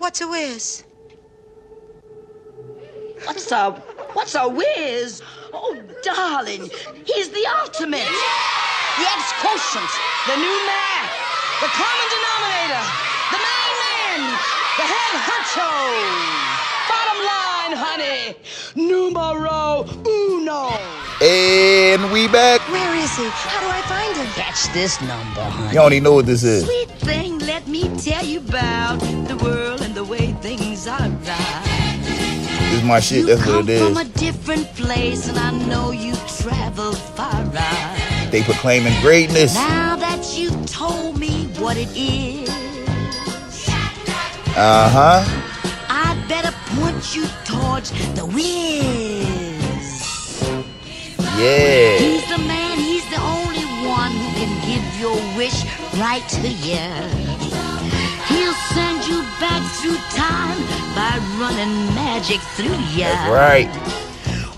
What's a whiz? What's a what's a whiz? Oh, darling, he's the ultimate. The ex-quotient, the new math, the common denominator, the main man, the head honcho. Bottom line, honey, numero uno. And we back. Where is he? How do I find him? Catch this number, honey. You don't even know what this is. Sweet thing, let me tell you about the world and the way things are right. This is my shit. That's what it is. from a different place, and I know you travel far right. They proclaiming greatness. Now that you told me what it is, Uh huh. I better point you towards the whiz. Yeah. He's the man, he's the only one who can give your wish right to you. He'll send you back through time by running magic through you. That's right.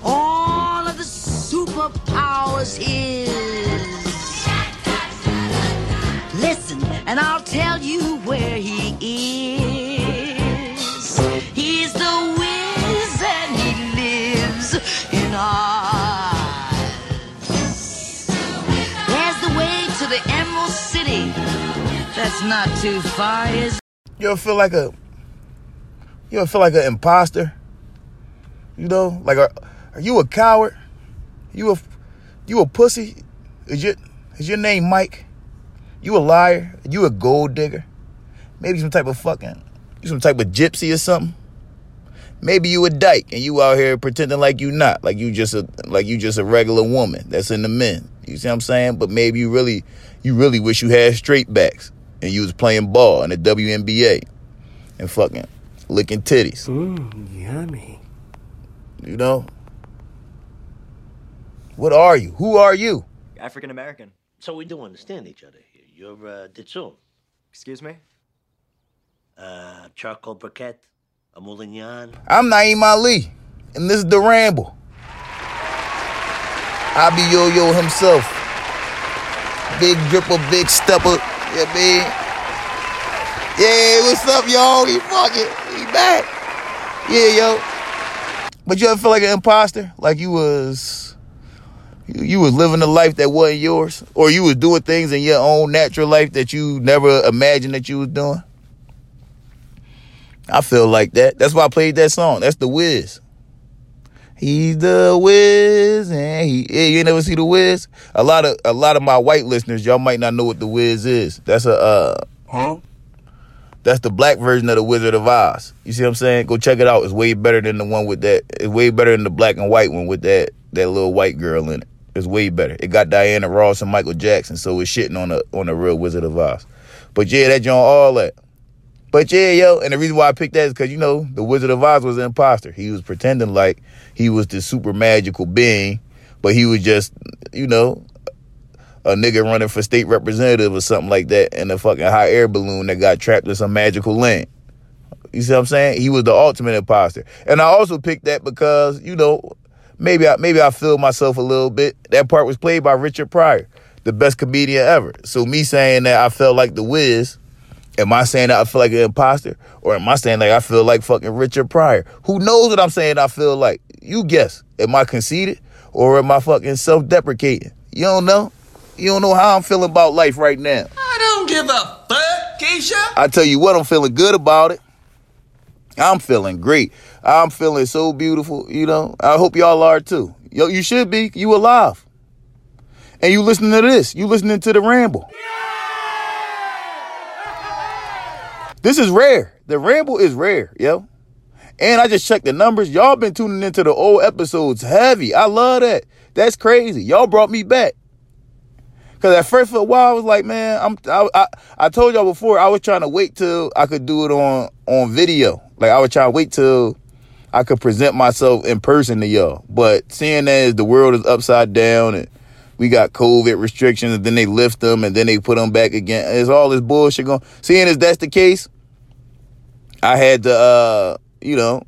All of the superpowers his. Listen, and I'll tell you where he is. He's the whiz and he lives in Oz. There's the way to the Emerald City. That's not too far, is You ever feel like a you ever feel like an imposter? You know, like are, are you a coward? You a you a pussy? Is your is your name Mike? You a liar? You a gold digger? Maybe some type of fucking you some type of gypsy or something? Maybe you a dyke and you out here pretending like you not, like you just a like you just a regular woman that's in the men. You see what I'm saying? But maybe you really you really wish you had straight backs and you was playing ball in the WNBA and fucking licking titties. Mmm, yummy. You know? What are you? Who are you? African American. So we do understand each other here. You're uh, Ditsun, Excuse me? uh, charcoal briquette, a moulignon. I'm Naeem Ali, and this is The Ramble. I be Yo Yo himself. Big dripper, big stepper. Yeah, man. Yeah, what's up, y'all? He fucking, he back. Yeah, yo. But you ever feel like an imposter? Like you was, you, was living a life that wasn't yours? Or you was doing things in your own natural life that you never imagined that you was doing? I feel like that. That's why I played that song. That's the Wiz. He's the Wiz, and he. Yeah, you never see the Wiz. A lot of a lot of my white listeners, y'all might not know what the Wiz is. That's a uh, Huh? that's the black version of the Wizard of Oz. You see what I'm saying? Go check it out. It's way better than the one with that. It's way better than the black and white one with that that little white girl in it. It's way better. It got Diana Ross and Michael Jackson, so it's shitting on the on the real Wizard of Oz. But yeah, that joint all that. But yeah, yo, and the reason why I picked that is because you know the Wizard of Oz was an imposter. He was pretending like he was this super magical being, but he was just, you know, a nigga running for state representative or something like that in a fucking hot air balloon that got trapped in some magical land. You see what I'm saying? He was the ultimate imposter. And I also picked that because, you know, maybe I maybe I feel myself a little bit. That part was played by Richard Pryor, the best comedian ever. So me saying that I felt like the Wiz, am I saying that I feel like an imposter? Or am I saying like I feel like fucking Richard Pryor? Who knows what I'm saying I feel like? You guess. Am I conceited? Or am I fucking self-deprecating? You don't know? You don't know how I'm feeling about life right now. I don't give a fuck, Keisha. I tell you what, I'm feeling good about it. I'm feeling great. I'm feeling so beautiful, you know. I hope y'all are too. Yo, you should be. You alive. And you listening to this. You listening to the ramble. This is rare. The ramble is rare, yo. And I just checked the numbers. Y'all been tuning into the old episodes heavy. I love that. That's crazy. Y'all brought me back. Cause at first for a while I was like, man, I'm I, I I told y'all before I was trying to wait till I could do it on on video. Like I was trying to wait till I could present myself in person to y'all. But seeing as the world is upside down and we got COVID restrictions and then they lift them and then they put them back again. It's all this bullshit going. Seeing as that's the case, I had to uh, you know,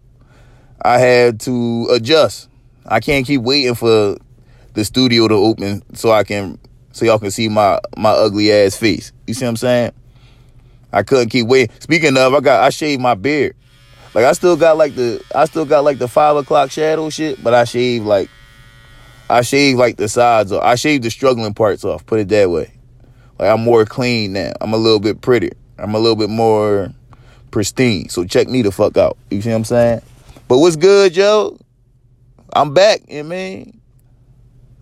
I had to adjust. I can't keep waiting for the studio to open so I can so y'all can see my my ugly ass face. You see what I'm saying? I couldn't keep waiting. Speaking of, I got I shaved my beard. Like I still got like the I still got like the five o'clock shadow shit, but I shaved like I shaved like the sides off. I shaved the struggling parts off. Put it that way. Like I'm more clean now. I'm a little bit prettier. I'm a little bit more pristine. So check me the fuck out. You see what I'm saying? But what's good, yo? I'm back. You know I mean?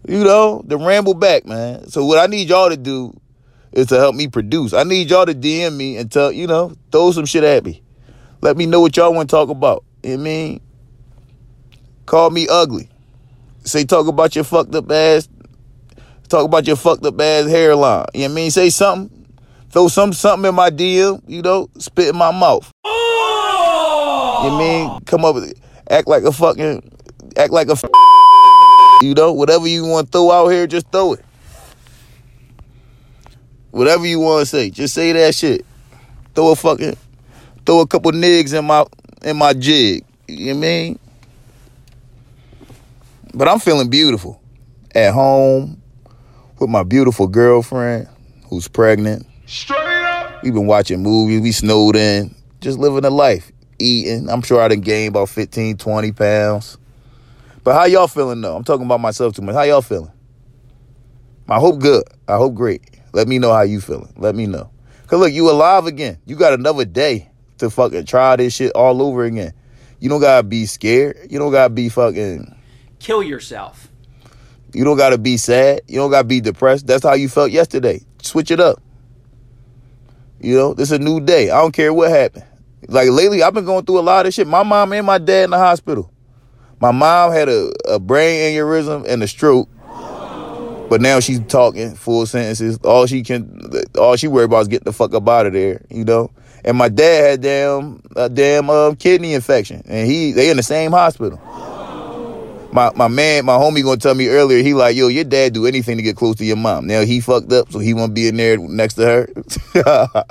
You know, the ramble back, man. So what I need y'all to do is to help me produce. I need y'all to DM me and tell, you know, throw some shit at me. Let me know what y'all want to talk about. You know I mean? Call me ugly. Say talk about your fucked up ass. Talk about your fucked up ass hairline. You know I mean? Say something. Throw some something in my DM, you know, spit in my mouth. You know mean? Come up with act like a fucking act like a f- you know, whatever you want to throw out here, just throw it. Whatever you want to say, just say that shit. Throw a fucking throw a couple nigs in my in my jig. You know I mean? But I'm feeling beautiful at home with my beautiful girlfriend who's pregnant. Straight up. We've been watching movies, we snowed in, just living a life, eating. I'm sure I done gained about 15, 20 pounds. But how y'all feeling though? I'm talking about myself too much. How y'all feeling? I hope good. I hope great. Let me know how you feeling. Let me know. Cause look, you alive again. You got another day to fucking try this shit all over again. You don't gotta be scared. You don't gotta be fucking Kill yourself. you don't gotta be sad. You don't gotta be depressed. That's how you felt yesterday. Switch it up. You know, this is a new day. I don't care what happened. Like lately, I've been going through a lot of shit. My mom and my dad in the hospital. My mom had a, a brain aneurysm and a stroke. But now she's talking full sentences. All she can, all she worried about is getting the fuck up out of there, you know. And my dad had damn a damn um, kidney infection, and he they in the same hospital. My my man, my homie, gonna tell me earlier. He like, yo, your dad do anything to get close to your mom. Now he fucked up, so he won't be in there next to her.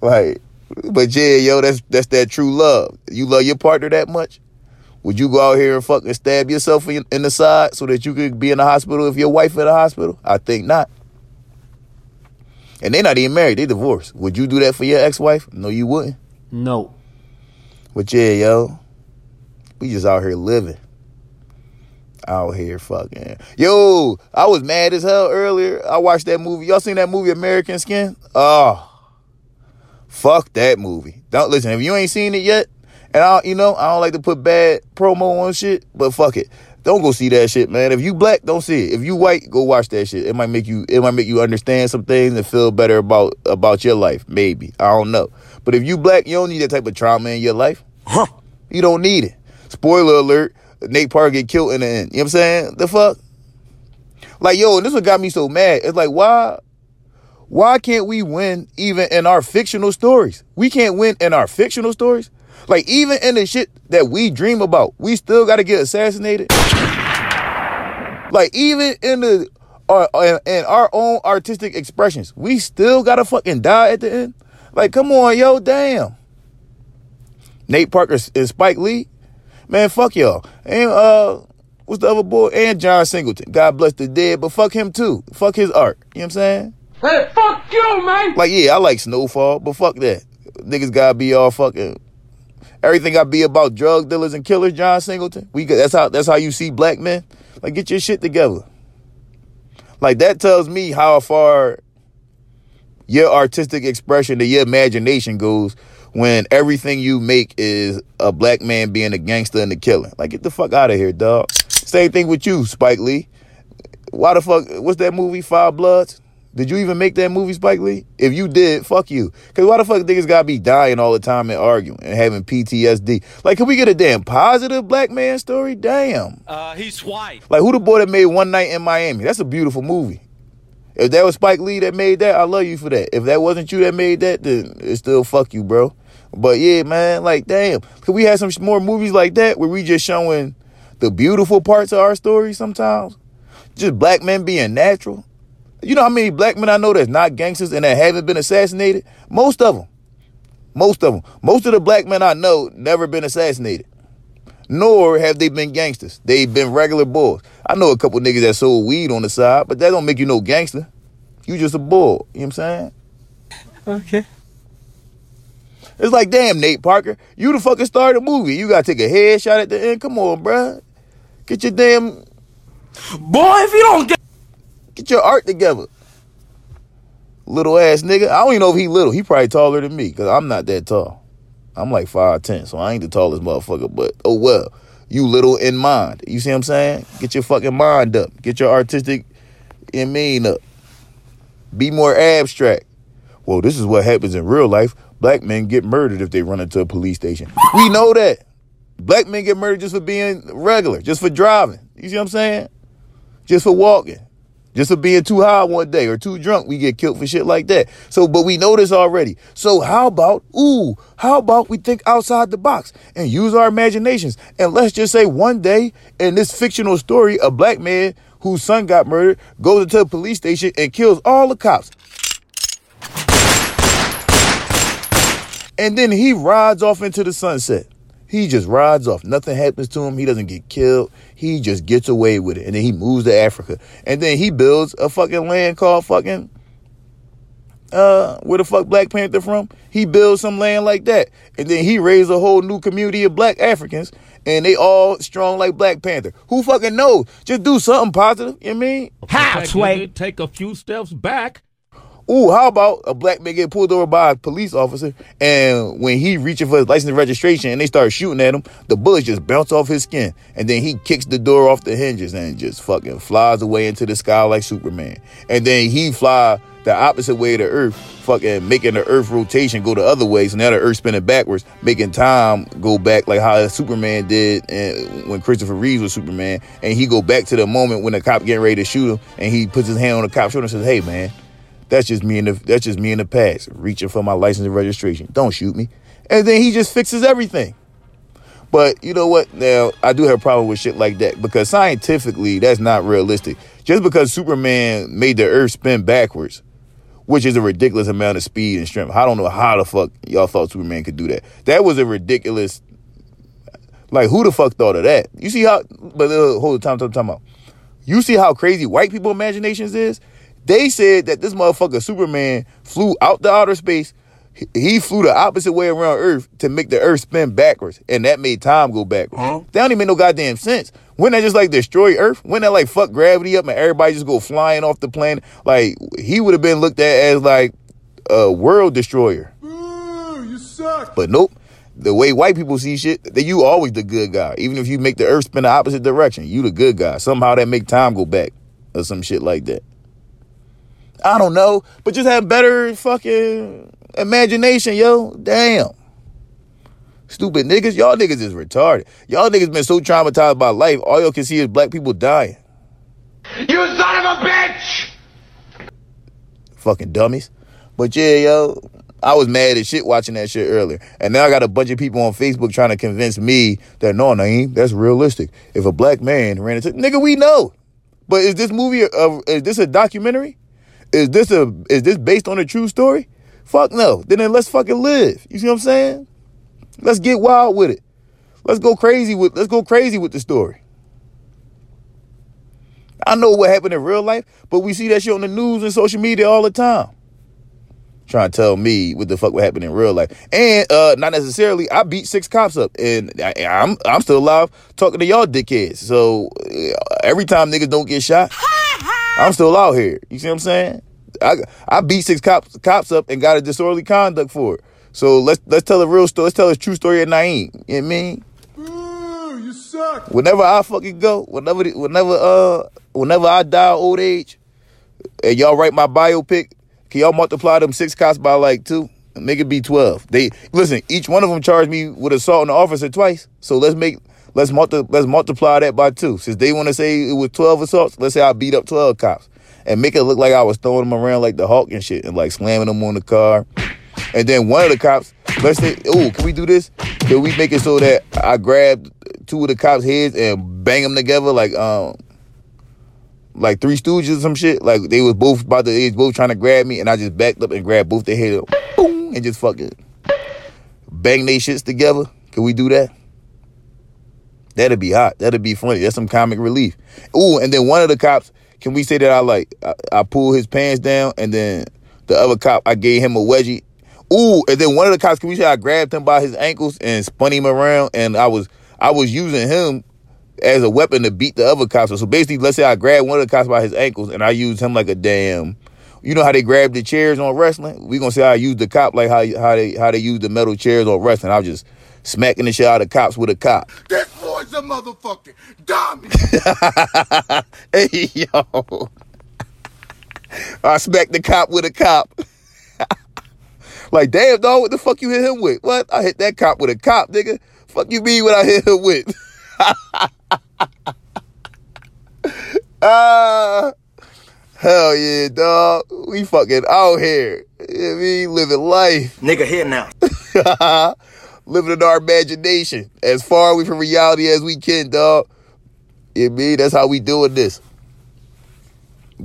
like, but yeah, yo, that's that's that true love. You love your partner that much. Would you go out here and fucking stab yourself in, in the side so that you could be in the hospital if your wife in the hospital? I think not. And they're not even married; they divorced. Would you do that for your ex-wife? No, you wouldn't. No. But yeah, yo, we just out here living. Out here fucking. Yo, I was mad as hell earlier. I watched that movie. Y'all seen that movie American Skin? Oh. Fuck that movie. Don't listen, if you ain't seen it yet, and I you know, I don't like to put bad promo on shit, but fuck it. Don't go see that shit, man. If you black, don't see it. If you white, go watch that shit. It might make you it might make you understand some things and feel better about about your life, maybe. I don't know. But if you black, you don't need that type of trauma in your life. Huh. You don't need it. Spoiler alert, Nate Parker get killed in the end. You know what I'm saying? The fuck? Like, yo, this what got me so mad. It's like, why why can't we win even in our fictional stories? We can't win in our fictional stories. Like even in the shit that we dream about, we still got to get assassinated. Like even in the our in our own artistic expressions, we still got to fucking die at the end. Like come on, yo, damn. Nate Parker and Spike Lee, man, fuck y'all. And uh, what's the other boy? And John Singleton. God bless the dead, but fuck him too. Fuck his art. You know what I'm saying? Hey, fuck you, man. Like, yeah, I like Snowfall, but fuck that. Niggas gotta be all fucking. Everything gotta be about drug dealers and killers. John Singleton. We got that's how that's how you see black men. Like, get your shit together. Like that tells me how far your artistic expression to your imagination goes when everything you make is a black man being a gangster and a killer. Like, get the fuck out of here, dog. Same thing with you, Spike Lee. Why the fuck? What's that movie? Five Bloods. Did you even make that movie, Spike Lee? If you did, fuck you. Cause why the fuck niggas gotta be dying all the time and arguing and having PTSD? Like, can we get a damn positive black man story? Damn. Uh, he's white. Like, who the boy that made One Night in Miami? That's a beautiful movie. If that was Spike Lee that made that, I love you for that. If that wasn't you that made that, then it still fuck you, bro. But yeah, man, like, damn. Could we have some more movies like that where we just showing the beautiful parts of our story sometimes? Just black men being natural. You know how many black men I know that's not gangsters and that haven't been assassinated? Most of them. Most of them. Most of the black men I know never been assassinated. Nor have they been gangsters. They've been regular boys. I know a couple niggas that sold weed on the side, but that don't make you no gangster. You just a bull. You know what I'm saying? Okay. It's like, damn, Nate Parker, you the fucking star of the movie. You gotta take a headshot at the end. Come on, bruh. Get your damn, Boy, if you don't get get your art together. Little ass nigga. I don't even know if he little. He probably taller than me because I'm not that tall. I'm like 5'10, so I ain't the tallest motherfucker, but oh well. You little in mind. You see what I'm saying? Get your fucking mind up. Get your artistic and mean up. Be more abstract. Well, this is what happens in real life. Black men get murdered if they run into a police station. We know that. Black men get murdered just for being regular, just for driving. You see what I'm saying? Just for walking. Just for being too high one day or too drunk, we get killed for shit like that. So, but we know this already. So how about, ooh, how about we think outside the box and use our imaginations? And let's just say one day in this fictional story, a black man whose son got murdered goes into a police station and kills all the cops. And then he rides off into the sunset. He just rides off. Nothing happens to him. He doesn't get killed. He just gets away with it. And then he moves to Africa. And then he builds a fucking land called fucking uh where the fuck Black Panther from? He builds some land like that. And then he raised a whole new community of black Africans and they all strong like Black Panther. Who fucking knows? Just do something positive, you know what I mean? how, Sway? Take, take a few steps back. Ooh, how about a black man get pulled over by a police officer, and when he reaching for his license registration, and they start shooting at him, the bullets just bounce off his skin, and then he kicks the door off the hinges and just fucking flies away into the sky like Superman, and then he fly the opposite way to Earth, fucking making the Earth rotation go the other way, so now the Earth spinning backwards, making time go back like how Superman did and when Christopher Reeves was Superman, and he go back to the moment when the cop getting ready to shoot him, and he puts his hand on the cop's shoulder and says, "Hey man." That's just me in the that's just me in the past, reaching for my license and registration. Don't shoot me. And then he just fixes everything. But you know what? Now I do have a problem with shit like that because scientifically that's not realistic. Just because Superman made the Earth spin backwards, which is a ridiculous amount of speed and strength. I don't know how the fuck y'all thought Superman could do that. That was a ridiculous. Like who the fuck thought of that? You see how? But uh, hold the time, time, time out. You see how crazy white people imaginations is? They said that this motherfucker Superman flew out the outer space. He- flew the opposite way around Earth to make the Earth spin backwards, and that made time go backwards. That don't even make no goddamn sense. Wouldn't that just like destroy Earth? Wouldn't that like fuck gravity up and everybody just go flying off the planet? Like he would have been looked at as like a world destroyer. Ooh, you suck. But nope. The way white people see shit, that you always the good guy. Even if you make the earth spin the opposite direction, you the good guy. Somehow that make time go back or some shit like that. I don't know, but just have better fucking imagination, yo. Damn. Stupid niggas. Y'all niggas is retarded. Y'all niggas been so traumatized by life, all y'all can see is black people dying. You son of a bitch! Fucking dummies. But yeah, yo, I was mad as shit watching that shit earlier. And now I got a bunch of people on Facebook trying to convince me that no, Naeem, that's realistic. If a black man ran into nigga, we know. But is this movie a, is this a documentary? Is this a is this based on a true story? Fuck no. Then, then let's fucking live. You see what I'm saying? Let's get wild with it. Let's go crazy with let's go crazy with the story. I know what happened in real life, but we see that shit on the news and social media all the time. Trying to tell me what the fuck would happen in real life, and uh, not necessarily. I beat six cops up, and I, I'm I'm still alive talking to y'all dickheads. So every time niggas don't get shot, I'm still out here. You see what I'm saying? I I beat six cops cops up and got a disorderly conduct for it. So let's let's tell a real story. Let's tell a true story at Naeem. You know what I mean? Ooh, you suck. Whenever I fucking go, whenever whenever uh whenever I die old age, and y'all write my biopic, can y'all multiply them six cops by like two? Make it be twelve. They listen. Each one of them charged me with assault on the officer twice. So let's make let's multi let's multiply that by two. Since they want to say it was twelve assaults, let's say I beat up twelve cops and make it look like I was throwing them around like the Hulk and shit, and like slamming them on the car. And then one of the cops, let's say, oh, can we do this? Can we make it so that I grab two of the cops' heads and bang them together like um like three stooges or some shit? Like they was both about to they was both trying to grab me and I just backed up and grabbed both their heads, boom, and just fucking bang they shits together. Can we do that? That'd be hot. That'd be funny. That's some comic relief. Ooh, and then one of the cops, can we say that I like I, I pull his pants down and then the The other cop, I gave him a wedgie. Ooh, and then one of the cops, can we say I grabbed him by his ankles and spun him around, and I was I was using him as a weapon to beat the other cops. So basically, let's say I grabbed one of the cops by his ankles and I used him like a damn. You know how they grab the chairs on wrestling? We gonna say I used the cop like how how they how they use the metal chairs on wrestling. I was just smacking the shit out of cops with a cop. This boy's a motherfucking dummy. hey yo, I smacked the cop with a cop. like damn dog, what the fuck you hit him with? What? I hit that cop with a cop, nigga. Fuck you mean what I hit him with? Ah, hell yeah, dog. We fucking out here. You know what I mean, living life. Nigga here now. Living in our imagination. As far away from reality as we can, dog. You know mean? That's how we doing this.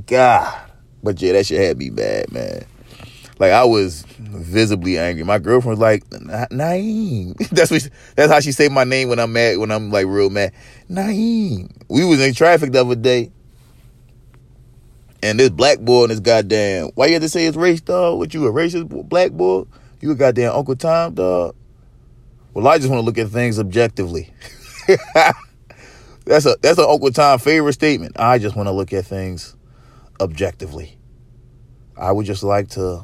God. But yeah, that shit had me mad, man. Like I was visibly angry. My girlfriend was like, "Na- Naeem. That's what she- that's how she say my name when I'm mad, when I'm like real mad. Naeem. We was in traffic the other day. And this black boy and this goddamn why you had to say it's race, dog? What you a racist black boy? You a goddamn Uncle Tom, dog? Well, I just want to look at things objectively. that's a that's an Uncle Tom favorite statement. I just want to look at things objectively. I would just like to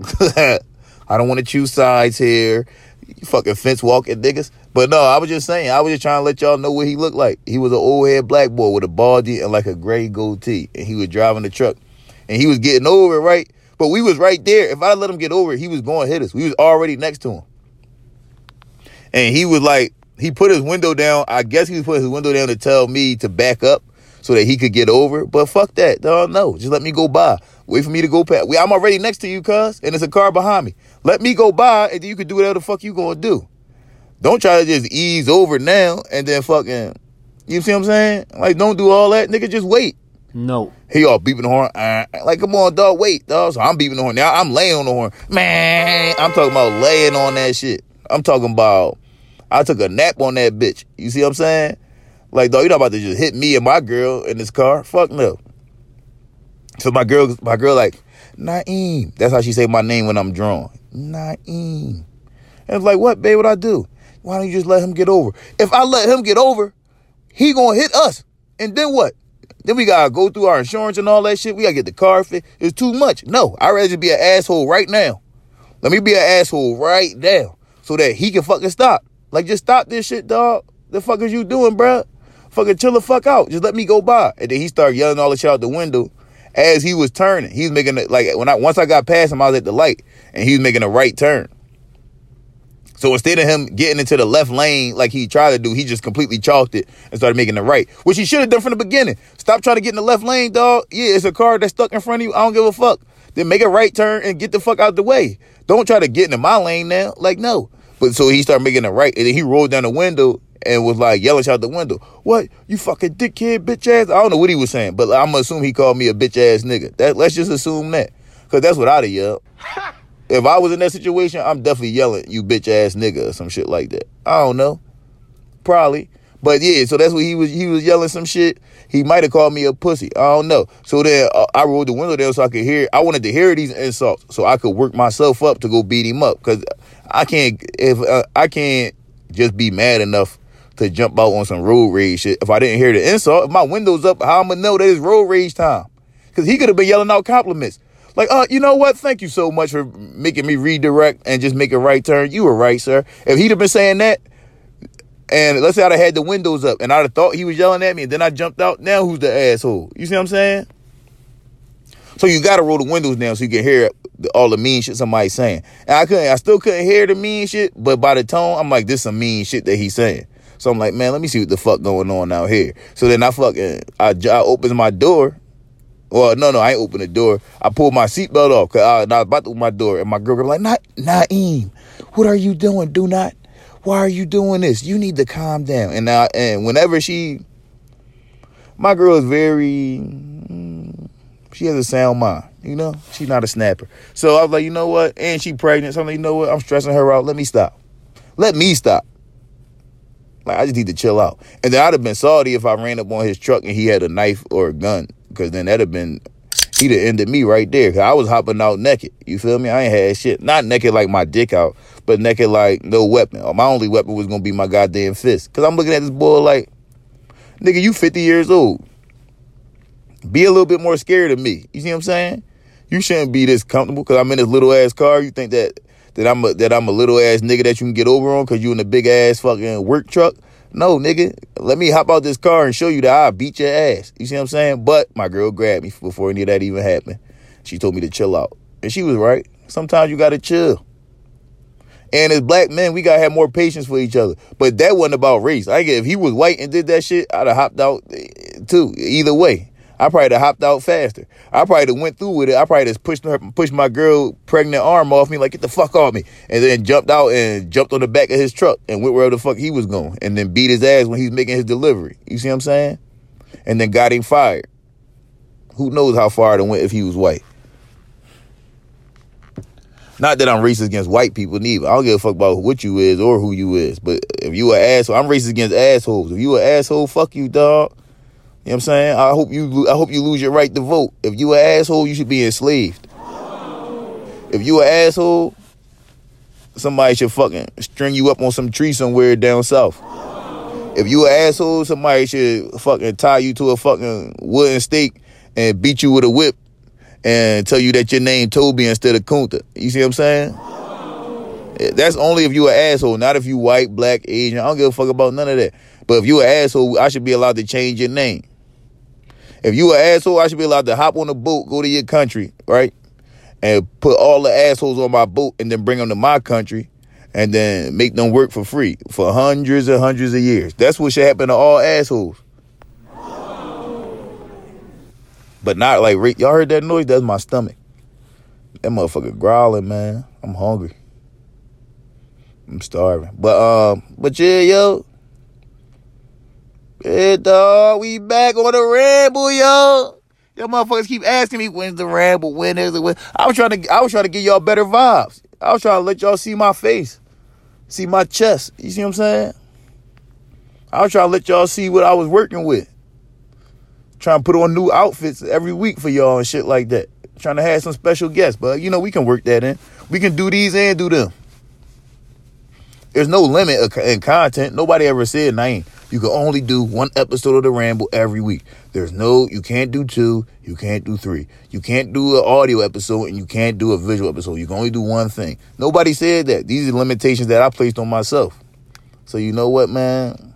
I don't want to choose sides here. You fucking fence walking niggas. But no, I was just saying, I was just trying to let y'all know what he looked like. He was an old head black boy with a baldy and like a gray goatee. And he was driving the truck. And he was getting over right? But we was right there. If I let him get over he was going to hit us. We was already next to him. And he was like, he put his window down. I guess he was putting his window down to tell me to back up so that he could get over. But fuck that. Dog, no. Just let me go by. Wait for me to go past. We, I'm already next to you, cuz, and there's a car behind me. Let me go by, and then you can do whatever the fuck you gonna do. Don't try to just ease over now and then fucking, you see what I'm saying? Like, don't do all that. Nigga, just wait. No. He all beeping the horn. Uh, like, come on, dog, wait, dog. So I'm beeping the horn. Now I'm laying on the horn. Man, I'm talking about laying on that shit. I'm talking about, I took a nap on that bitch. You see what I'm saying? Like, dog, you're not about to just hit me and my girl in this car. Fuck no. So my girl, my girl, like, Naeem. That's how she say my name when I'm drawn. Naeem. And it's like, what, babe, what I do? Why don't you just let him get over? If I let him get over, he gonna hit us. And then what? Then we gotta go through our insurance and all that shit. We gotta get the car fit. It's too much. No, I'd rather just be an asshole right now. Let me be an asshole right now. So that he can fucking stop. Like, just stop this shit, dog. The fuck is you doing, bruh? Fucking chill the fuck out. Just let me go by. And then he started yelling all the shit out the window as he was turning. He was making it like when I once I got past him, I was at the light and he was making a right turn. So instead of him getting into the left lane like he tried to do, he just completely chalked it and started making the right, which he should have done from the beginning. Stop trying to get in the left lane, dog. Yeah, it's a car that's stuck in front of you. I don't give a fuck. Then make a right turn and get the fuck out the way. Don't try to get into my lane now. Like, no. But so he started making a right and then he rolled down the window and was like yelling out the window. What? You fucking dickhead, bitch ass? I don't know what he was saying, but I'm gonna assume he called me a bitch ass nigga. That let's just assume that. Cause that's what I'd have yelled. if I was in that situation, I'm definitely yelling, you bitch ass nigga or some shit like that. I don't know. Probably. But yeah, so that's what he was he was yelling some shit. He might have called me a pussy. I don't know. So then uh, I rolled the window down so I could hear. I wanted to hear these insults so I could work myself up to go beat him up because I can't if uh, I can't just be mad enough to jump out on some road rage shit. If I didn't hear the insult, if my window's up, how I'ma know that it's road rage time? Because he could have been yelling out compliments. Like, uh, you know what? Thank you so much for making me redirect and just make a right turn. You were right, sir. If he'd have been saying that, and let's say I'd have had the windows up and I'd have thought he was yelling at me and then I jumped out, now who's the asshole? You see what I'm saying? So you gotta roll the windows down so you can hear all the mean shit somebody's saying. And I couldn't, I still couldn't hear the mean shit, but by the tone, I'm like, this some mean shit that he's saying. So I'm like, man, let me see what the fuck going on out here. So then I fucking, I, I opens my door. Well, no, no, I ain't open the door. I pulled my seatbelt off because I, I was about to open my door. And my girl was like, not, Naeem, what are you doing? Do not, why are you doing this? You need to calm down. And I, and whenever she, my girl is very, she has a sound mind. You know, she's not a snapper. So I was like, you know what? And she pregnant. So I'm like, you know what? I'm stressing her out. Let me stop. Let me stop. Like I just need to chill out. And then I'd have been salty if I ran up on his truck and he had a knife or a gun, because then that'd have been, He'd have ended me right there. 'Cause I was hopping out naked. You feel me? I ain't had shit. Not naked like my dick out, but naked like no weapon. My only weapon was gonna be my goddamn fist. Cause I'm looking at this boy like, nigga, you 50 years old. Be a little bit more scared of me. You see what I'm saying? You shouldn't be this comfortable because I'm in this little ass car. You think that that I'm a, that I'm a little ass nigga that you can get over on because you in a big ass fucking work truck? No, nigga. Let me hop out this car and show you that I beat your ass. You see what I'm saying? But my girl grabbed me before any of that even happened. She told me to chill out, and she was right. Sometimes you gotta chill. And as black men, we gotta have more patience for each other. But that wasn't about race. I get if he was white and did that shit, I'd have hopped out eh, too. Either way. I probably hopped out faster. I probably went through with it. I probably just pushed her, pushed my girl pregnant arm off me, like get the fuck off me, and then jumped out and jumped on the back of his truck and went wherever the fuck he was going, and then beat his ass when he was making his delivery. You see what I'm saying? And then got him fired. Who knows how far it went if he was white? Not that I'm racist against white people neither. I don't give a fuck about what you is or who you is. But if you an asshole, I'm racist against assholes. If you an asshole, fuck you, dog. You know what I'm saying? I hope you I hope you lose your right to vote. If you an asshole, you should be enslaved. If you an asshole, somebody should fucking string you up on some tree somewhere down south. If you an asshole, somebody should fucking tie you to a fucking wooden stake and beat you with a whip and tell you that your name Toby instead of Kunta. You see what I'm saying? Eh, that's only if you an asshole, not if you white, black, Asian. I don't give a fuck about none of that. But if you an asshole, I should be allowed to change your name. If you an asshole, I should be allowed to hop on a boat, go to your country, right? And put all the assholes on my boat and then bring them to my country and then make them work for free for hundreds and hundreds of years. That's what should happen to all assholes. But not like y'all heard that noise? That's my stomach. That motherfucker growling, man. I'm hungry. I'm starving. But um, but yeah, yo. Yeah, dog, we back on the ramble, yo. Y'all motherfuckers keep asking me when's the ramble, when is it? When? I was trying to, I was trying to give y'all better vibes. I was trying to let y'all see my face, see my chest. You see what I'm saying? I was trying to let y'all see what I was working with. Trying to put on new outfits every week for y'all and shit like that. Trying to have some special guests, but you know we can work that in. We can do these and do them. There's no limit in content. Nobody ever said nine. You can only do one episode of the Ramble every week. There's no, you can't do two, you can't do three. You can't do an audio episode and you can't do a visual episode. You can only do one thing. Nobody said that. These are limitations that I placed on myself. So you know what, man?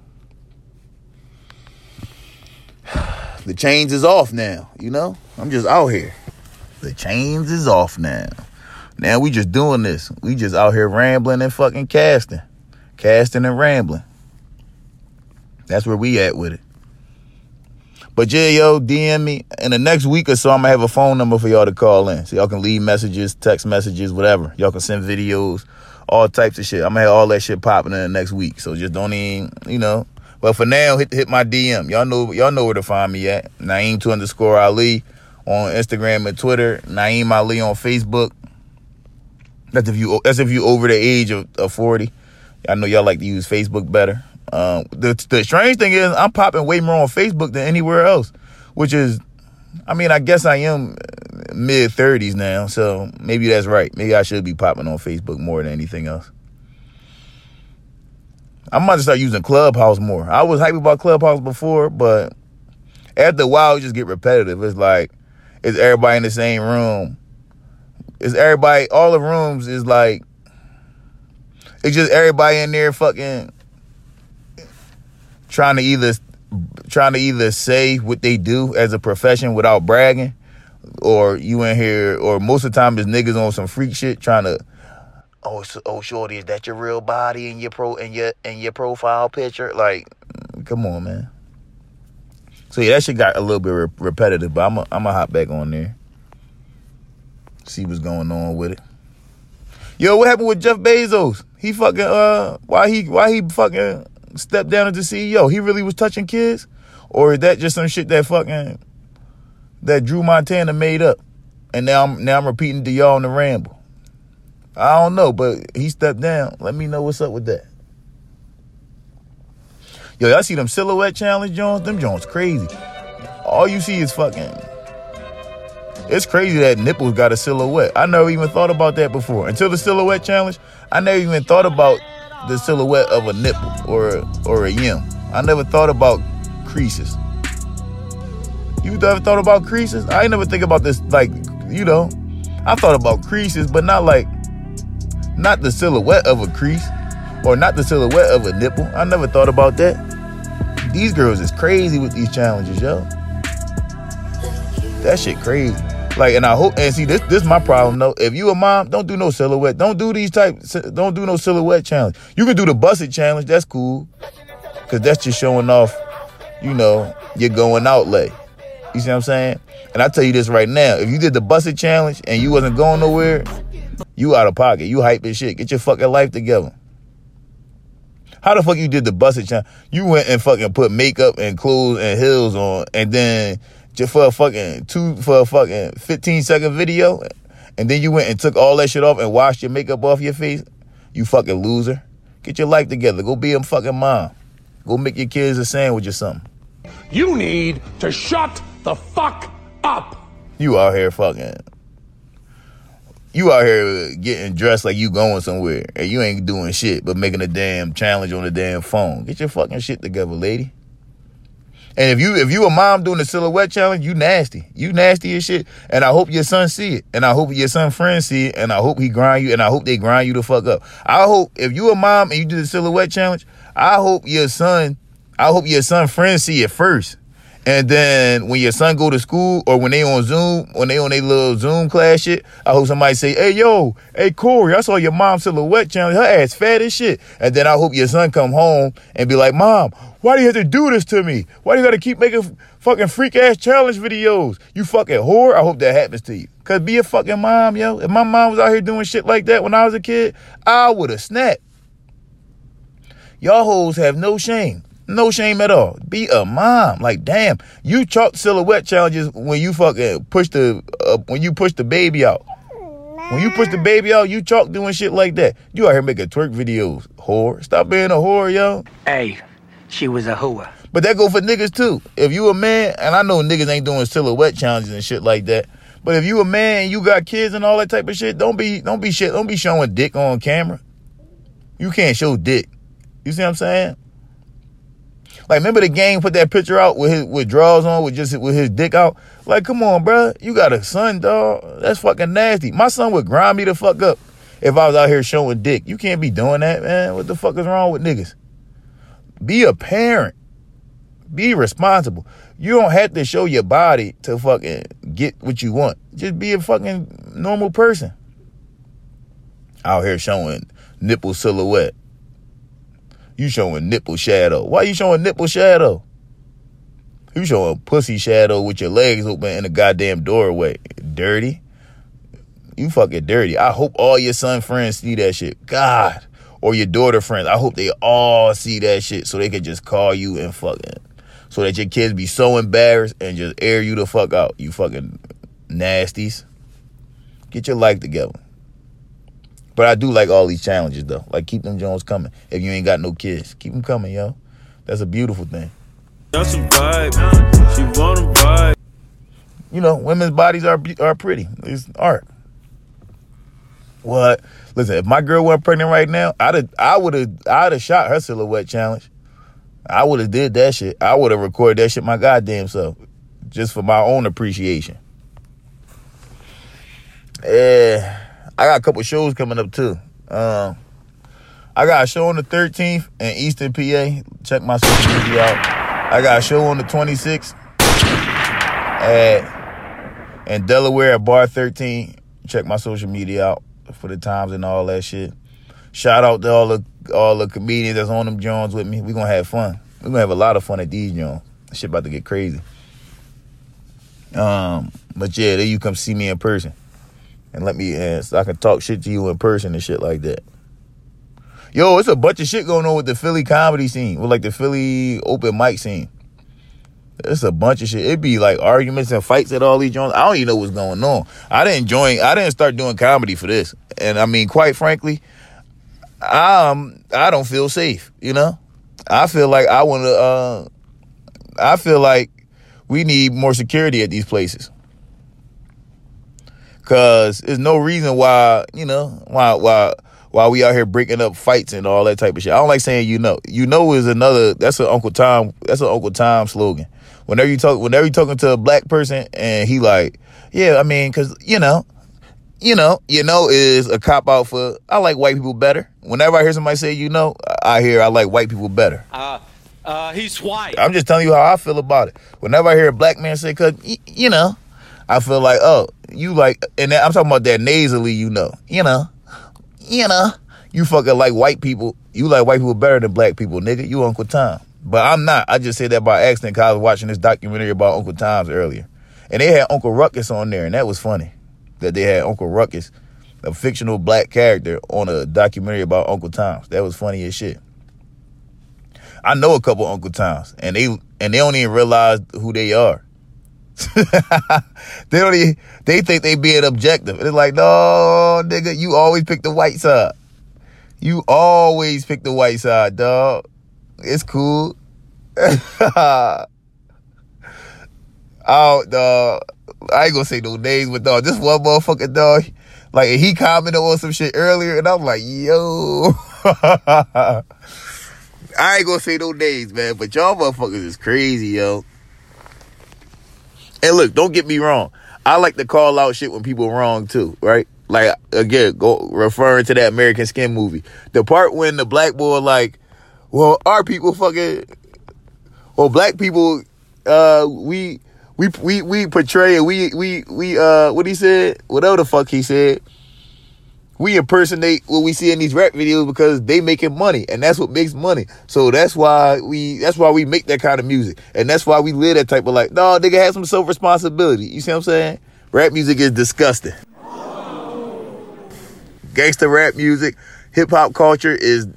The chains is off now, you know? I'm just out here. The chains is off now. Now we just doing this. We just out here rambling and fucking casting. Casting and rambling. That's where we at with it. But yeah, yo, DM me. In the next week or so, I'm gonna have a phone number for y'all to call in. So y'all can leave messages, text messages, whatever. Y'all can send videos, all types of shit. I'm gonna have all that shit popping in the next week. So just don't even, you know. But for now, hit hit my DM. Y'all know y'all know where to find me at. Naeem two underscore Ali on Instagram and Twitter. Naeem Ali on Facebook. That's if you that's if you over the age of, of 40. I know y'all like to use Facebook better. Um, the the strange thing is I'm popping way more on Facebook than anywhere else, which is, I mean, I guess I am mid 30s now, so maybe that's right. Maybe I should be popping on Facebook more than anything else. About to start using Clubhouse more. I was hype about Clubhouse before, but after a while, it just get repetitive. It's like, it's everybody in the same room. It's everybody, all the rooms is like, it's just everybody in there fucking trying to either trying to either say what they do as a profession without bragging, or you in here, or most of the time it's niggas on some freak shit trying to. Oh, so, oh, shorty, is that your real body in your pro and your and your profile picture? Like, come on, man. So yeah, that shit got a little bit re- repetitive, but I'm a, I'm gonna hop back on there, see what's going on with it. Yo, what happened with Jeff Bezos? He fucking uh, why he why he fucking stepped down as the CEO? He really was touching kids, or is that just some shit that fucking that Drew Montana made up? And now I'm now I'm repeating to y'all in the ramble. I don't know, but he stepped down. Let me know what's up with that. Yo, y'all see them silhouette challenge Jones? Them Jones crazy. All you see is fucking It's crazy that nipples got a silhouette. I never even thought about that before. Until the silhouette challenge, I never even thought about the silhouette of a nipple or or a yim. I never thought about creases. You ever thought about creases? I ain't never think about this like, you know. I thought about creases, but not like not the silhouette of a crease or not the silhouette of a nipple. I never thought about that. These girls is crazy with these challenges, yo. That shit crazy. Like, and I hope, and see, this this my problem though. If you a mom, don't do no silhouette. Don't do these type. Don't do no silhouette challenge. You can do the Buss It challenge. That's cool, cause that's just showing off, you know, you're going out lay. You see what I'm saying? And I tell you this right now: if you did the Buss It challenge and you wasn't going nowhere, you out of pocket. You hype as shit. Get your fucking life together. How the fuck you did the Buss It challenge? You went and fucking put makeup and clothes and heels on, and then just for a fucking two for a fucking 15 second video, and then you went and took all that shit off and washed your makeup off your face. You fucking loser. Get your life together. Go be a fucking mom. Go make your kids a sandwich or something. You need to shut the fuck up. You out here fucking. You out here getting dressed like you going somewhere, and you ain't doing shit but making a damn challenge on the damn phone. Get your fucking shit together, lady. And if you if you a mom doing the silhouette challenge, you nasty. You nasty as shit. And I hope your son see it. And I hope your son friends see it. And I hope he grind you. And I hope they grind you the fuck up. I hope if you a mom and you do the silhouette challenge, I hope your son, I hope your son friends see it first. And then when your son go to school or when they on Zoom, when they on their little Zoom class shit, I hope somebody say, hey, yo, hey, Corey, I saw your mom silhouette challenge. Her ass fat as shit. And then I hope your son come home and be like, mom, why do you have to do this to me? Why do you got to keep making fucking freak ass challenge videos? You fucking whore. I hope that happens to you. Cause be a fucking mom, yo. If my mom was out here doing shit like that when I was a kid, I would have snapped. Y'all hoes have no shame. No shame at all. Be a mom. Like, damn, you chalk silhouette challenges when you fucking push the uh, when you push the baby out. When you push the baby out, you chalk doing shit like that. You out here making twerk videos, whore. Stop being a whore, yo. Hey, she was a whore. But that go for niggas too. If you a man, and I know niggas ain't doing silhouette challenges and shit like that. But if you a man and you got kids and all that type of shit, don't be don't be shit. Don't be showing dick on camera. You can't show dick. You see what I'm saying? Like, remember the gang put that picture out with his with drawers on, with just with his dick out. Like, come on, bro, you got a son, dog. That's fucking nasty. My son would grind me the fuck up if I was out here showing dick. You can't be doing that, man. What the fuck is wrong with niggas? Be a parent. Be responsible. You don't have to show your body to fucking get what you want. Just be a fucking normal person. Out here showing nipple silhouette. You showing nipple shadow. Why you showing nipple shadow? You showing pussy shadow with your legs open in a goddamn doorway. Dirty. You fucking dirty. I hope all your son friends see that shit. God. Or your daughter friends. I hope they all see that shit so they can just call you and fucking so that your kids be so embarrassed and just air you the fuck out. You fucking nasties. Get your life together. But I do like all these challenges though. Like keep them Jones coming. If you ain't got no kids, keep them coming, yo. That's a beautiful thing. That's a vibe. She want a vibe. You know, women's bodies are are pretty. It's art. What? Listen, if my girl weren't pregnant right now, I'd have, I would have, I'd have shot her silhouette challenge. I would have did that shit. I would have recorded that shit my goddamn self, just for my own appreciation. Yeah. I got a couple shows coming up too. Um, I got a show on the 13th in Eastern PA. Check my social media out. I got a show on the 26th at in Delaware at Bar 13. Check my social media out for the times and all that shit. Shout out to all the all the comedians that's on them Jones with me. We gonna have fun. We gonna have a lot of fun at these Jones. Shit about to get crazy. Um, but yeah, then you come see me in person and let me uh, so I can talk shit to you in person and shit like that. Yo, it's a bunch of shit going on with the Philly comedy scene, with like the Philly open mic scene. It's a bunch of shit. It'd be like arguments and fights at all these joints. I don't even know what's going on. I didn't join. I didn't start doing comedy for this, and I mean, quite frankly, um, I don't feel safe. You know, I feel like I want to. Uh, I feel like we need more security at these places. Cause there's no reason why, you know, why why why we out here breaking up fights and all that type of shit. I don't like saying you know. You know is another that's an Uncle Tom that's an Uncle Tom slogan. Whenever you talk whenever you talking to a black person and he like, yeah, I mean, cause you know, you know, you know is a cop out for I like white people better. Whenever I hear somebody say you know, I hear I like white people better. Uh, uh, he's white. I'm just telling you how I feel about it. Whenever I hear a black man say, "Cause y- you know," I feel like, oh, you like, and I'm talking about that nasally, you know, you know, you know, you fucking like white people. You like white people better than black people, nigga. You Uncle Tom, but I'm not. I just said that by accident because I was watching this documentary about Uncle Tom's earlier, and they had Uncle Ruckus on there, and that was funny that they had Uncle Ruckus, a fictional black character, on a documentary about Uncle Tom's. That was funny as shit. I know a couple Uncle Toms, and they and they don't even realize who they are. they don't even, they think they being objective. It's like, no, nigga, you always pick the white side. You always pick the white side, dog. It's cool. oh, dog. I ain't gonna say no names, but dog, this one motherfucker, dog, like he commented on some shit earlier, and I'm like, yo. I ain't gonna say no names, man, but y'all motherfuckers is crazy, yo. And look, don't get me wrong. I like to call out shit when people wrong too, right? Like again, go referring to that American Skin movie. The part when the black boy like, well, our people fucking well, black people uh we we we we portray we we we uh what he said, whatever the fuck he said we impersonate what we see in these rap videos because they making money and that's what makes money. So that's why we that's why we make that kind of music. And that's why we live that type of like, no, nigga have some self responsibility. You see what I'm saying? Rap music is disgusting. Gangster rap music, hip hop culture is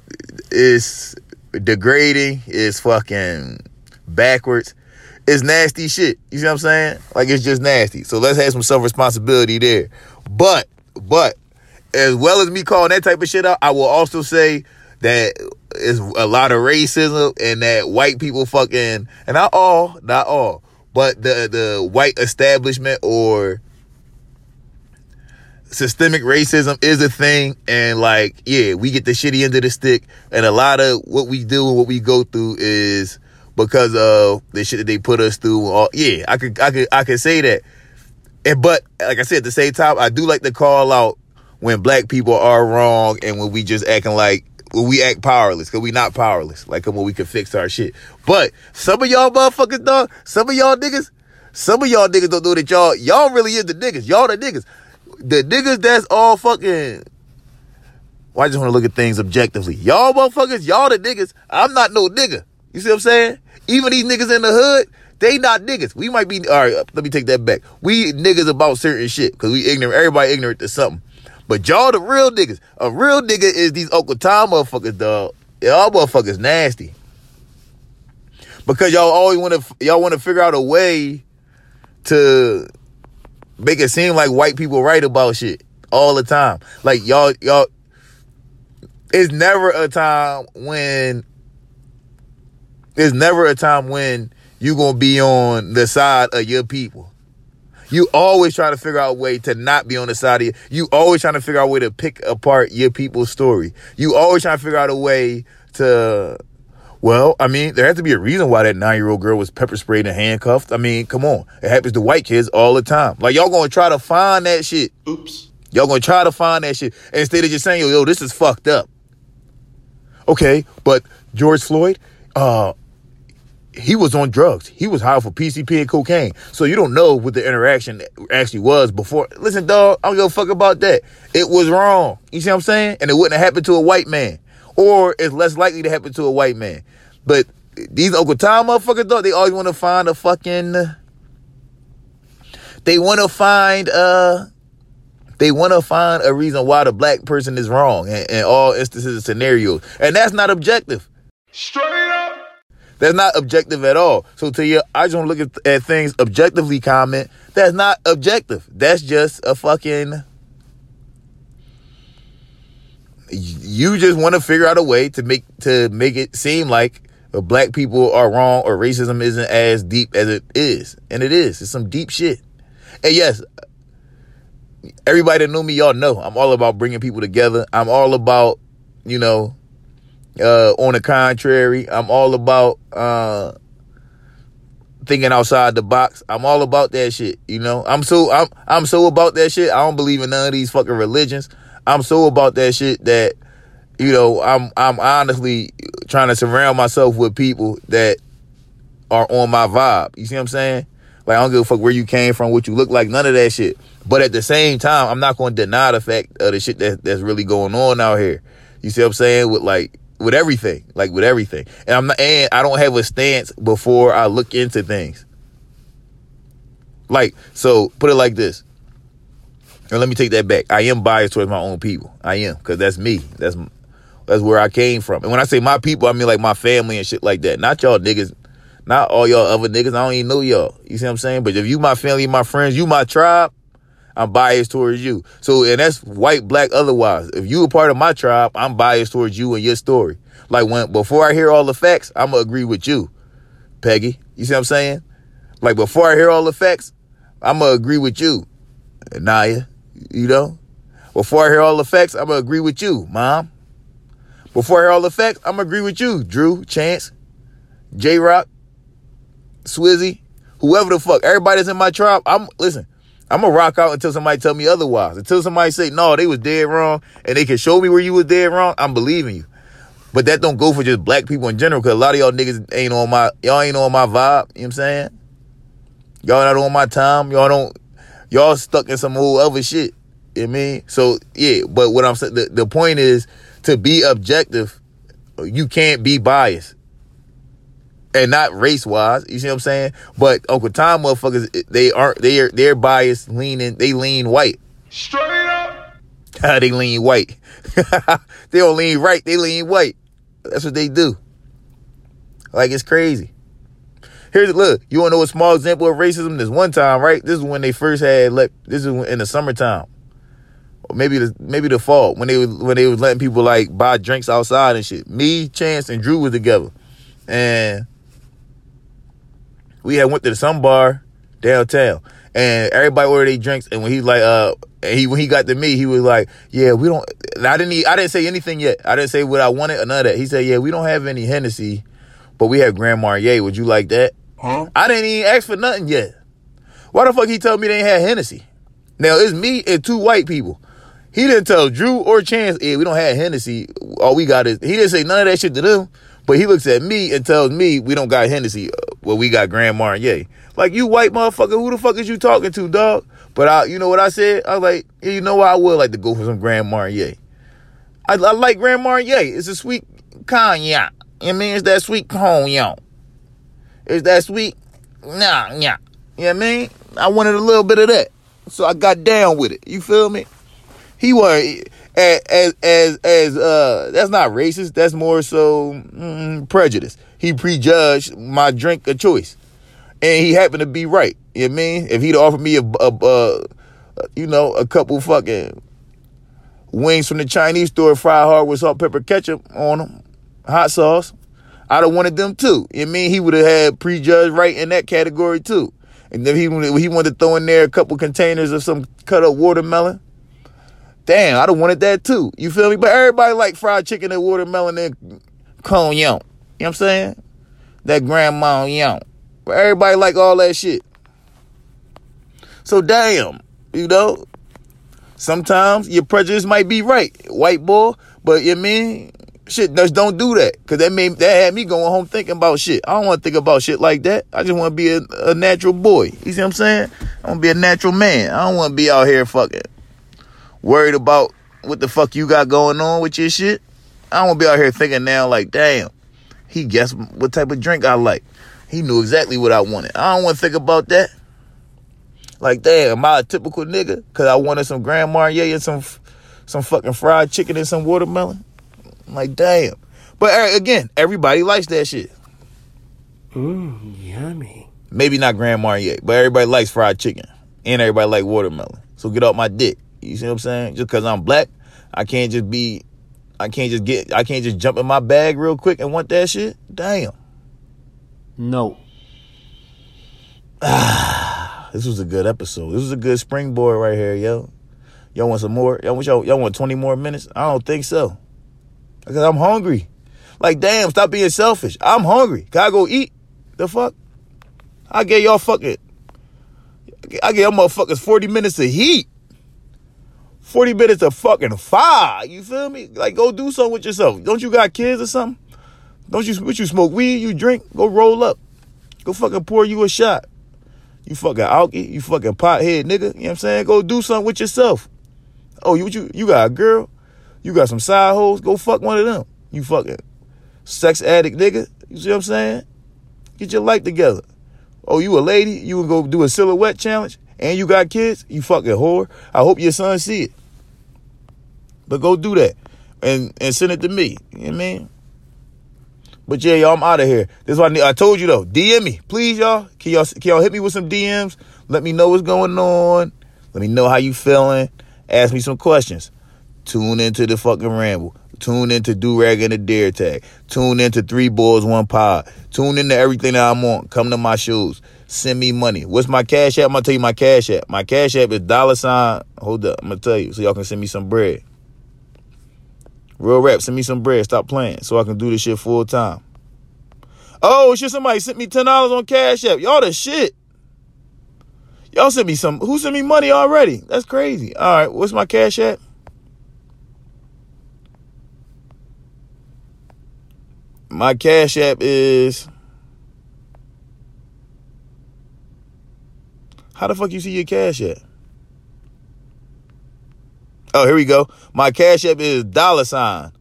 is degrading, is fucking backwards. It's nasty shit. You see what I'm saying? Like it's just nasty. So let's have some self responsibility there. But but as well as me calling that type of shit out, I will also say that it's a lot of racism and that white people fucking and not all, not all, but the the white establishment or systemic racism is a thing. And like yeah we get the shitty end of the stick. And a lot of what we do and what we go through is because of the shit that they put us through all, yeah i could i could i could say that. And but like i said at the same time i do like to call out when black people are wrong and when we just acting like when we act powerless because we not powerless like on we can fix our shit but some of y'all motherfuckers dog some of y'all niggas some of y'all niggas don't know that y'all y'all really is the niggas y'all the niggas the niggas that's all fucking well, I just want to look at things objectively. Y'all motherfuckers, y'all the niggas. I'm not no nigga. You see what I'm saying? Even these niggas in the hood, they not niggas. We might be, all right, let me take that back. We niggas about certain shit because we ignorant. Everybody ignorant to something. But y'all the real niggas. A real nigga is these Uncle Tom motherfuckers, dog. Y'all motherfuckers nasty. Because y'all always want to, y'all want to figure out a way to make it seem like white people right about shit all the time. Like y'all, y'all, it's never a time when, there's never a time when you gonna be on the side of your people. You always try to figure out a way to not be on the side of you. You always trying to figure out a way to pick apart your people's story. You always trying to figure out a way to well, I mean, there has to be a reason why that nine year old girl was pepper sprayed and handcuffed. I mean, come on. It happens to white kids all the time. Like, y'all gonna try to find that shit. Oops. Y'all gonna try to find that shit instead of just saying, yo, yo, this is fucked up. Okay, but George Floyd, uh, he was on drugs. He was high for PCP and cocaine. So you don't know what the interaction actually was before. Listen, dog, I don't give a fuck about that. It was wrong. You see what I'm saying? And it wouldn't have happened to a white man or it's less likely to happen to a white man. But these Tom motherfuckers, though, they always want to find a fucking. They want to find uh. They want to find a reason why the black person is wrong in, in all instances and scenarios, and that's not objective. Straight up. That's not objective at all. So to you, I just want to look at, at things objectively. Comment. That's not objective. That's just a fucking you just want to figure out a way to make to make it seem like black people are wrong or racism isn't as deep as it is, and it is. It's some deep shit. And yes, everybody that know me, y'all know I'm all about bringing people together. I'm all about, you know, uh, on the contrary, I'm all about uh, thinking outside the box. I'm all about that shit. You know, I'm so I'm I'm so about that shit. I don't believe in none of these fucking religions. I'm so about that shit that you know I'm I'm honestly trying to surround myself with people that are on my vibe. You see what I'm saying? Like I don't give a fuck where you came from, what you look like, none of that shit. But at the same time, I'm not going to deny the fact of the shit that, that's really going on out here. You see what I'm saying? With like with everything, like with everything. And I'm not, and I don't have a stance before I look into things. Like so, put it like this. And let me take that back. I am biased towards my own people. I am because that's me. That's that's where I came from. And when I say my people, I mean like my family and shit like that. Not y'all niggas not all y'all other niggas. I don't even know y'all. You see what I'm saying? But if you my family, my friends, you my tribe, I'm biased towards you. So, and that's white, black, otherwise. If you a part of my tribe, I'm biased towards you and your story. Like when, before I hear all the facts, I'm gonna agree with you, Peggy. You see what I'm saying? Like before I hear all the facts, I'm gonna agree with you, Naya. You know? Before I hear all the facts, I'm gonna agree with you, Mom. Before I hear all the facts, I'm gonna agree with you, Drew, Chance, J Rock, Swizzy, whoever the fuck, Everybody's in my tribe, I'm listen. I'm gonna rock out until somebody tell me otherwise. Until somebody say no, they was dead wrong, and they can show me where you was dead wrong. I'm believing you. But that don't go for just black people in general, because a lot of y'all niggas ain't on my y'all ain't on my vibe. You know what I'm saying? Y'all not on my time. Y'all don't. Y'all stuck in some old other shit. You know I mean? So yeah, but what I'm saying, the, the point is to be objective. You can't be biased and not race wise. You see what I'm saying? But Uncle Tom motherfuckers, they aren't. They are. They're biased, leaning. They lean white. Straight up. they lean white. they don't lean right. They lean white. That's what they do. Like it's crazy. Here's look. You want to know a small example of racism? This one time, right? This is when they first had let. This is in the summertime. Or maybe the maybe the fall when they was when they was letting people like buy drinks outside and shit. Me, Chance, and Drew was together, and we had went to some bar downtown and everybody ordered their drinks and when he like uh he when he got to me he was like yeah we don't I didn't I didn't say anything yet. I didn't say what I wanted or none of that. He said yeah we don't have any Hennessy but we have Grand Marnier. Would you like that? Huh? I didn't even ask for nothing yet. Why the fuck he told me they ain't had Hennessy? Now it's me and two white people. He didn't tell Drew or Chance yeah we don't have Hennessy. All we got is he didn't say none of that shit to them but he looks at me and tells me we don't got Hennessy. Well, we got Grand Marnier. Like, you white motherfucker, who the fuck is you talking to, dog? But I, you know what I said? I was like, yeah, you know what? I would like to go for some Grand Marnier. I, I like Grand Marnier. It's a sweet cognac. I mean, it's that sweet cognac. It's that sweet, nah, yeah. You know what I mean? I wanted a little bit of that. So I got down with it. You feel me? He was as as as uh that's not racist. That's more so mm, prejudice. He prejudged my drink of choice. And he happened to be right. You know i mean? If he'd offered me a, a, a you know a couple fucking wings from the chinese store fried hard with salt pepper ketchup on them hot sauce i'd have wanted them too. You know i mean? He would have had prejudged right in that category too. And then he, he wanted to throw in there a couple containers of some cut up watermelon Damn, I'd have wanted that too. You feel me? But everybody like fried chicken and watermelon and cognac. You know what I'm saying? That Grand Marnier. But everybody like all that shit. So damn, you know, sometimes your prejudice might be right, white boy. But you mean shit, just don't do that. Cause that made that had me going home thinking about shit. I don't want to think about shit like that. I just want to be a, a natural boy. You see what I'm saying? I want to be a natural man. I don't want to be out here fucking worried about what the fuck you got going on with your shit. I don't want to be out here thinking now like, damn, he guessed what type of drink I like. He knew exactly what I wanted. I don't want to think about that. Like, damn, am I a typical nigga? Because I wanted some Grand Marnier and some some fucking fried chicken and some watermelon. I'm like, damn. But uh, again, everybody likes that shit. Mmm, yummy. Maybe not Grand Marnier, but everybody likes fried chicken. And everybody like watermelon. So get off my dick. You see what I'm saying? Just because I'm black, I can't just be, I can't just get, I can't just jump in my bag real quick and want that shit. Damn. No. this was a good episode. This was a good springboard right here, yo. Y'all want some more? Y'all want y'all, y'all want 20 more minutes? I don't think so. Because I'm hungry. Like, damn, stop being selfish. I'm hungry. Can I go eat? The fuck? I gave y'all fucking I gave y'all motherfuckers 40 minutes of heat. 40 minutes of fucking fire. You feel me? Like go do something with yourself. Don't you got kids or something? Don't you what you smoke weed? You drink? Go roll up. Go fucking pour you a shot. You fucking alky, you fucking pothead nigga. You know what I'm saying? Go do something with yourself. Oh, you you you got a girl? You got some side hoes? Go fuck one of them. You fucking sex addict nigga. You see what I'm saying? Get your life together. Oh, you a lady? You would go do a silhouette challenge and you got kids? You fucking whore. I hope your son see it. But go do that and and send it to me. You know what I mean? But yeah, y'all, I'm out of here. This is what I. I told you though. DM me, please, y'all. Can y'all can y'all hit me with some DMs? Let me know what's going on. Let me know how you feeling. Ask me some questions. Tune into the fucking ramble. Tune into Do Rag and the Dare Tag. Tune into Three Boys One Pod. Tune into everything that I'm on. Come to my shows. Send me money. What's my cash app? I'm gonna tell you my cash app. My cash app is dollar sign. Hold up, I'm gonna tell you so y'all can send me some bread. Real rap, send me some bread. Stop playing so I can do this shit full time. Oh, shit, somebody sent me $10 on Cash App. Y'all the shit. Y'all sent me some. Who sent me money already? That's crazy. All right, what's my Cash App? My Cash App is. How the fuck you see your Cash App? Oh, here we go. My Cash App is dollar sign.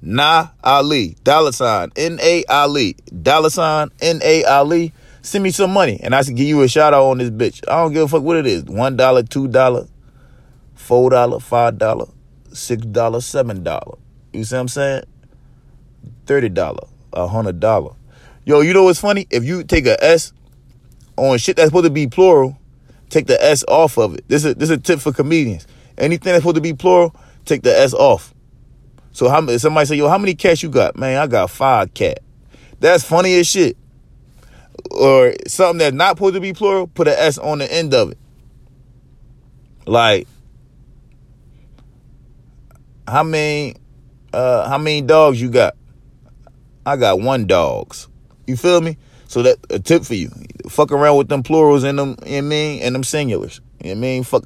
Nah Ali. Dollar sign. N A Ali. Dollar sign. N A Ali. Send me some money and I can give you a shout out on this bitch. I don't give a fuck what it is. One dollar, two dollar, four dollar, five dollar, six dollar, seven dollar. You see what I'm saying? Thirty dollar, a hundred dollar. Yo, you know what's funny? If you take a S on shit that's supposed to be plural, take the S off of it. This is this is a tip for comedians. Anything that's supposed to be plural, take the S off. So how somebody say, yo, how many cats you got? Man, I got five cat. That's funny as shit. Or something that's not supposed to be plural, put an S on the end of it. Like, how many uh how many dogs you got? I got one dogs. You feel me? So that a tip for you. Fuck around with them plurals and them, you know I mean, and them singulars. You know I mean? Fuck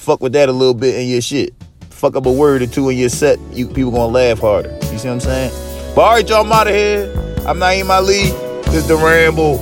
fuck with that a little bit in your shit. Fuck up a word or two in your set, you people gonna laugh harder. You see what I'm saying? But all right, y'all, I'm out of here. I'm Naeem Ali. This is the Ramble.